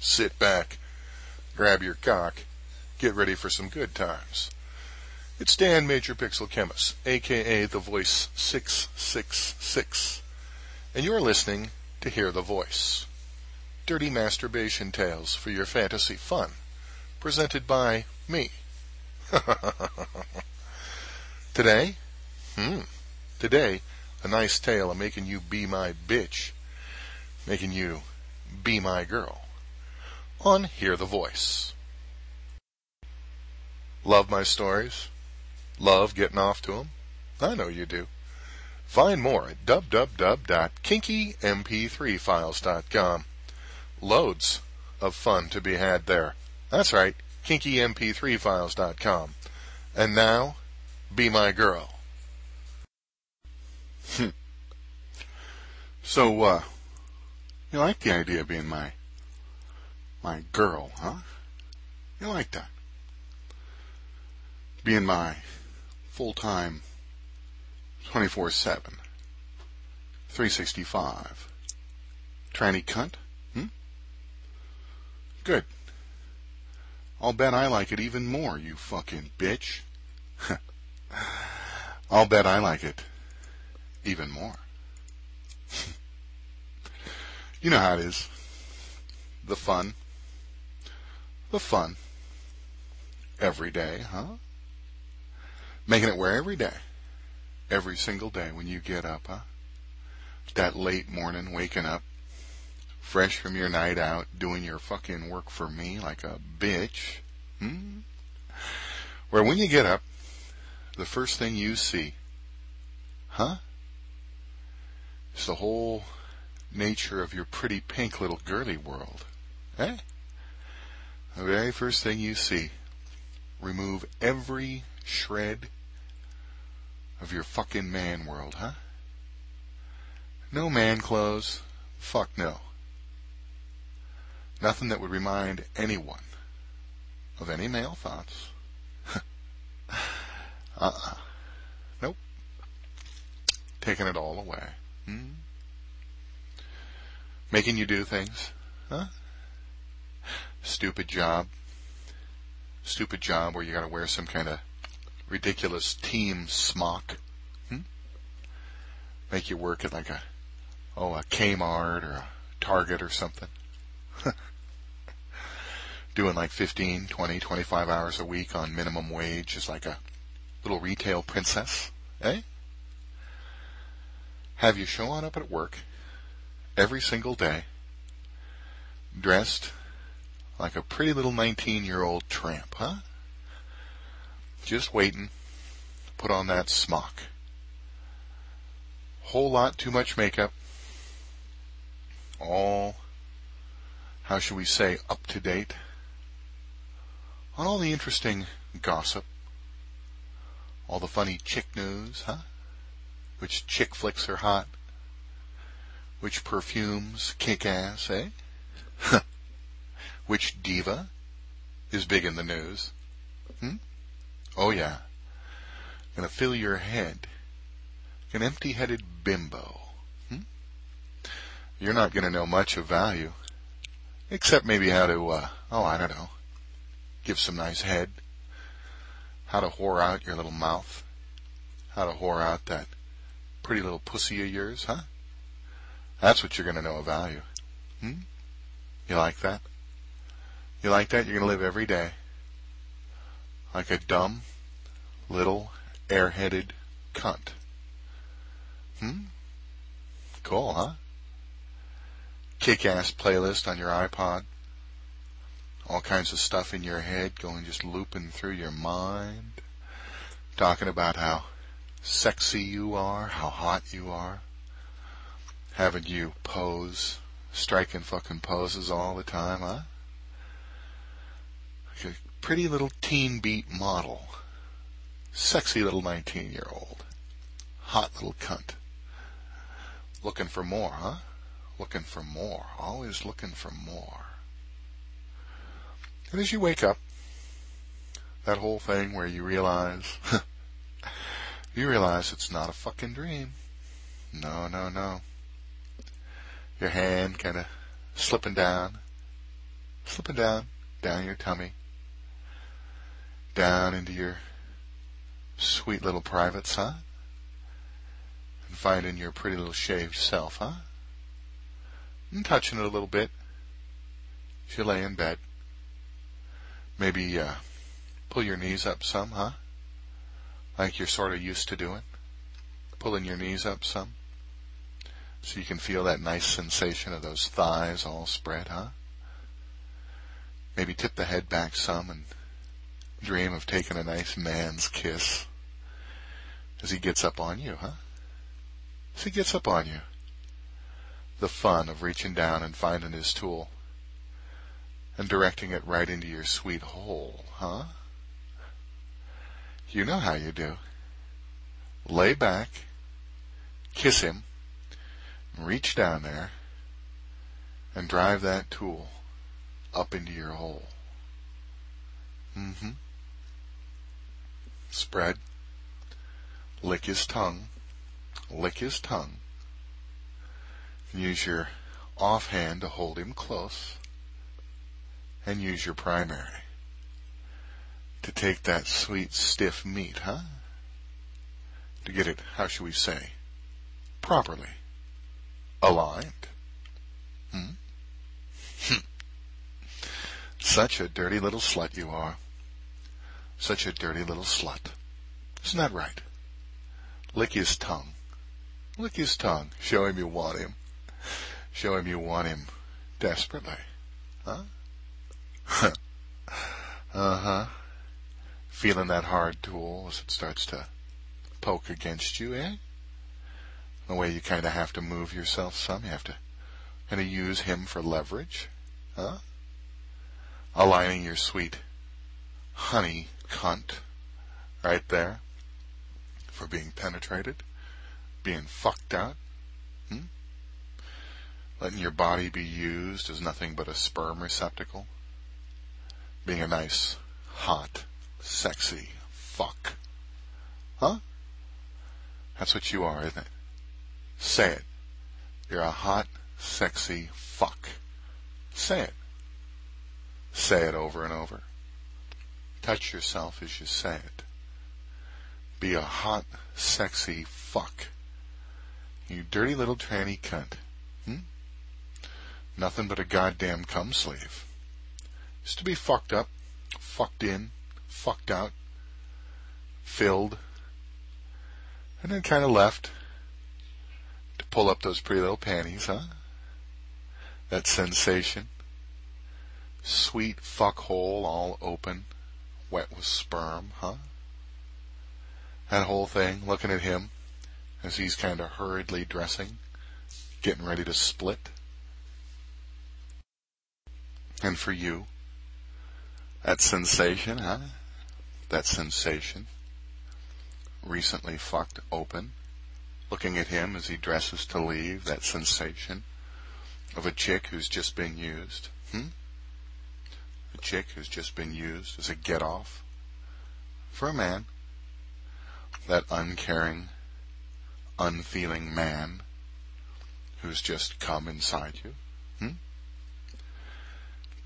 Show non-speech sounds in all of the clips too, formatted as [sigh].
Sit back, grab your cock, get ready for some good times. It's Dan Major Pixel Chemist, aka The Voice 666, and you're listening to Hear the Voice. Dirty masturbation tales for your fantasy fun, presented by me. [laughs] Today? Hmm. Today, a nice tale of making you be my bitch, making you be my girl. On Hear the Voice. Love my stories? Love getting off to them? I know you do. Find more at www.kinkymp3files.com. Loads of fun to be had there. That's right, kinkymp3files.com. And now, be my girl. [laughs] so, uh, you like the idea of being my, my girl, huh? You like that? Being my full-time, 24-7, 365, tranny cunt? Hmm? Good. I'll bet I like it even more, you fucking bitch. [laughs] I'll bet I like it even more. You know how it is. The fun. The fun. Every day, huh? Making it where every day. Every single day when you get up, huh? That late morning waking up, fresh from your night out, doing your fucking work for me like a bitch. Hmm? Where when you get up, the first thing you see, huh? It's the whole nature of your pretty pink little girly world. Eh? The very first thing you see, remove every shred of your fucking man world, huh? No man clothes. Fuck no. Nothing that would remind anyone of any male thoughts. [laughs] uh-uh. Nope. Taking it all away. Hmm? Making you do things. Huh? Stupid job. Stupid job where you gotta wear some kind of ridiculous team smock. Hmm? Make you work at like a, oh, a Kmart or a Target or something. [laughs] Doing like 15, 20, 25 hours a week on minimum wage is like a little retail princess. Eh? Have you showing up at work every single day, dressed like a pretty little 19 year old tramp, huh? Just waiting to put on that smock. Whole lot too much makeup. All, how should we say, up to date. On all the interesting gossip. All the funny chick news, huh? Which chick flicks are hot? Which perfumes kick ass, eh? [laughs] Which diva is big in the news? Hmm? Oh yeah. Gonna fill your head. An empty-headed bimbo. Hmm? You're not gonna know much of value. Except maybe how to, uh, oh, I don't know. Give some nice head. How to whore out your little mouth. How to whore out that pretty little pussy of yours, huh? That's what you're going to know of value. Hmm? You like that? You like that? You're going to live every day like a dumb, little, airheaded cunt. Hmm? Cool, huh? Kick-ass playlist on your iPod. All kinds of stuff in your head going just looping through your mind. Talking about how sexy you are, how hot you are, having you pose, striking fucking poses all the time, huh? Like a pretty little teen beat model, sexy little 19 year old, hot little cunt. Looking for more, huh? Looking for more, always looking for more. And as you wake up, that whole thing where you realize [laughs] you realize it's not a fucking dream. No, no, no. Your hand kind of slipping down, Slipping down, down your tummy, down into your sweet little privates, huh? And finding your pretty little shaved self, huh? And touching it a little bit you lay in bed. Maybe uh, pull your knees up some, huh? Like you're sort of used to doing. Pulling your knees up some. So you can feel that nice sensation of those thighs all spread, huh? Maybe tip the head back some and dream of taking a nice man's kiss as he gets up on you, huh? As he gets up on you. The fun of reaching down and finding his tool and directing it right into your sweet hole, huh? You know how you do. Lay back, kiss him, reach down there, and drive that tool up into your hole. Mm-hmm. Spread. Lick his tongue. Lick his tongue. Use your offhand to hold him close. And use your primary to take that sweet stiff meat, huh? To get it, how should we say, properly aligned. Hmm? hmm? Such a dirty little slut you are. Such a dirty little slut. Isn't that right? Lick his tongue. Lick his tongue. Show him you want him. Show him you want him desperately. Huh? [laughs] uh-huh. Feeling that hard tool as it starts to poke against you, eh? The way you kind of have to move yourself some. You have to kind of use him for leverage. Huh? Aligning your sweet honey cunt right there for being penetrated, being fucked out. Hmm? Letting your body be used as nothing but a sperm receptacle. Being a nice, hot, sexy fuck. Huh? That's what you are, isn't it? Say it. You're a hot, sexy fuck. Say it. Say it over and over. Touch yourself as you say it. Be a hot, sexy fuck. You dirty little tranny cunt. Hmm? Nothing but a goddamn cum sleeve. Just to be fucked up, fucked in, fucked out, filled, and then kind of left pull up those pretty little panties, huh? That sensation. Sweet fuck hole all open wet with sperm, huh? That whole thing, looking at him as he's kind of hurriedly dressing, getting ready to split. And for you, that sensation, huh? That sensation. Recently fucked open, looking at him as he dresses to leave, that sensation of a chick who's just been used. Hmm? a chick who's just been used as a get off for a man. That uncaring, unfeeling man who's just come inside you. Hmm?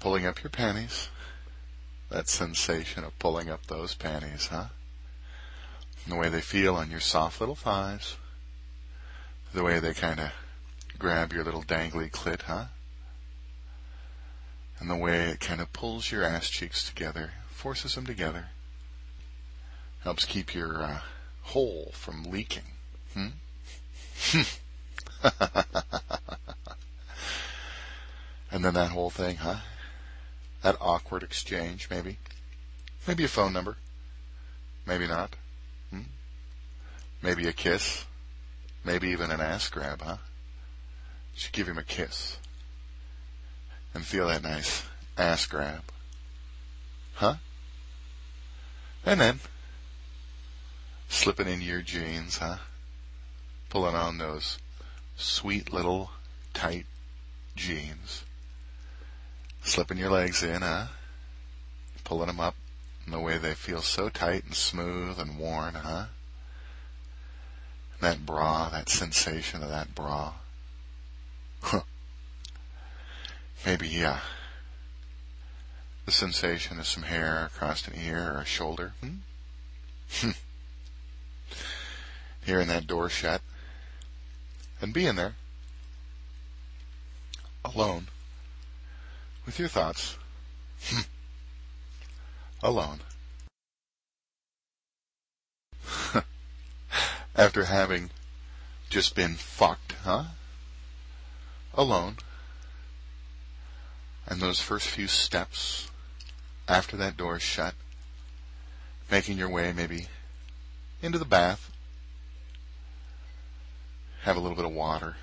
Pulling up your panties. That sensation of pulling up those panties, huh? And the way they feel on your soft little thighs. The way they kind of grab your little dangly clit, huh? and the way it kind of pulls your ass cheeks together, forces them together, helps keep your uh, hole from leaking. Hmm? [laughs] and then that whole thing, huh? That awkward exchange, maybe. Maybe a phone number. Maybe not. Hmm? Maybe a kiss. Maybe even an ass grab, huh? Should give him a kiss and feel that nice ass grab. Huh? And then slipping in your jeans, huh? Pulling on those sweet little tight jeans. Slipping your legs in, huh? Pulling them up in the way they feel so tight and smooth and worn, huh? That bra, that sensation of that bra. Maybe, uh, The sensation of some hair across an ear or a shoulder. Hmm? Hearing that door shut. And being there. Alone. With your thoughts. Alone. After having just been fucked, huh? Alone. And those first few steps after that door is shut, making your way maybe into the bath, have a little bit of water,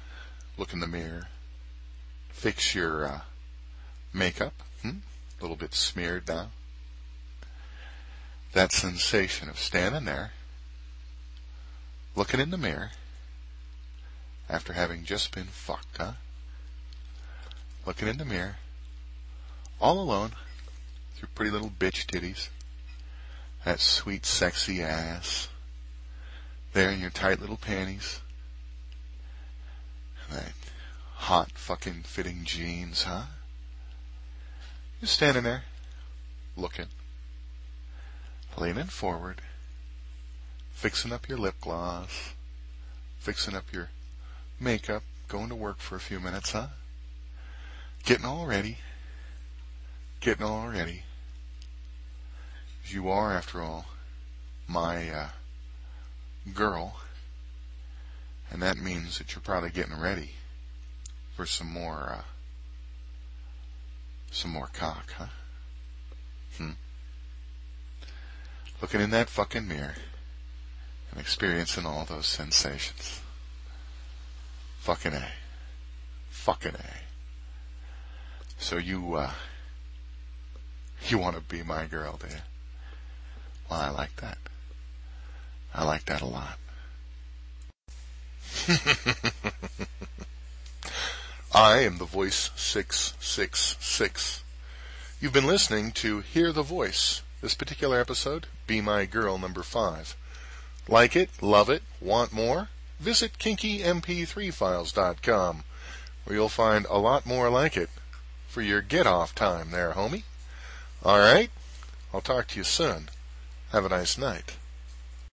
look in the mirror, fix your uh, makeup, hmm? a little bit smeared now. That sensation of standing there, looking in the mirror, after having just been fucked, huh? Looking in the mirror, all alone, with your pretty little bitch titties, that sweet, sexy ass, there in your tight little panties, that hot fucking fitting jeans, huh? Just standing there, looking, leaning forward, fixing up your lip gloss, fixing up your makeup, going to work for a few minutes, huh? Getting all ready, getting all ready. You are, after all, my uh, girl, and that means that you're probably getting ready for some more, uh, some more cock, huh? Hmm. Looking in that fucking mirror experiencing all those sensations. Fucking A. Fucking A. So you, uh, you want to be my girl, do you? Well, I like that. I like that a lot. [laughs] I am the voice 666. You've been listening to Hear the Voice. This particular episode, Be My Girl number 5. Like it, love it, want more? Visit kinkymp3files.com where you'll find a lot more like it for your get off time there, homie. All right? I'll talk to you soon. Have a nice night.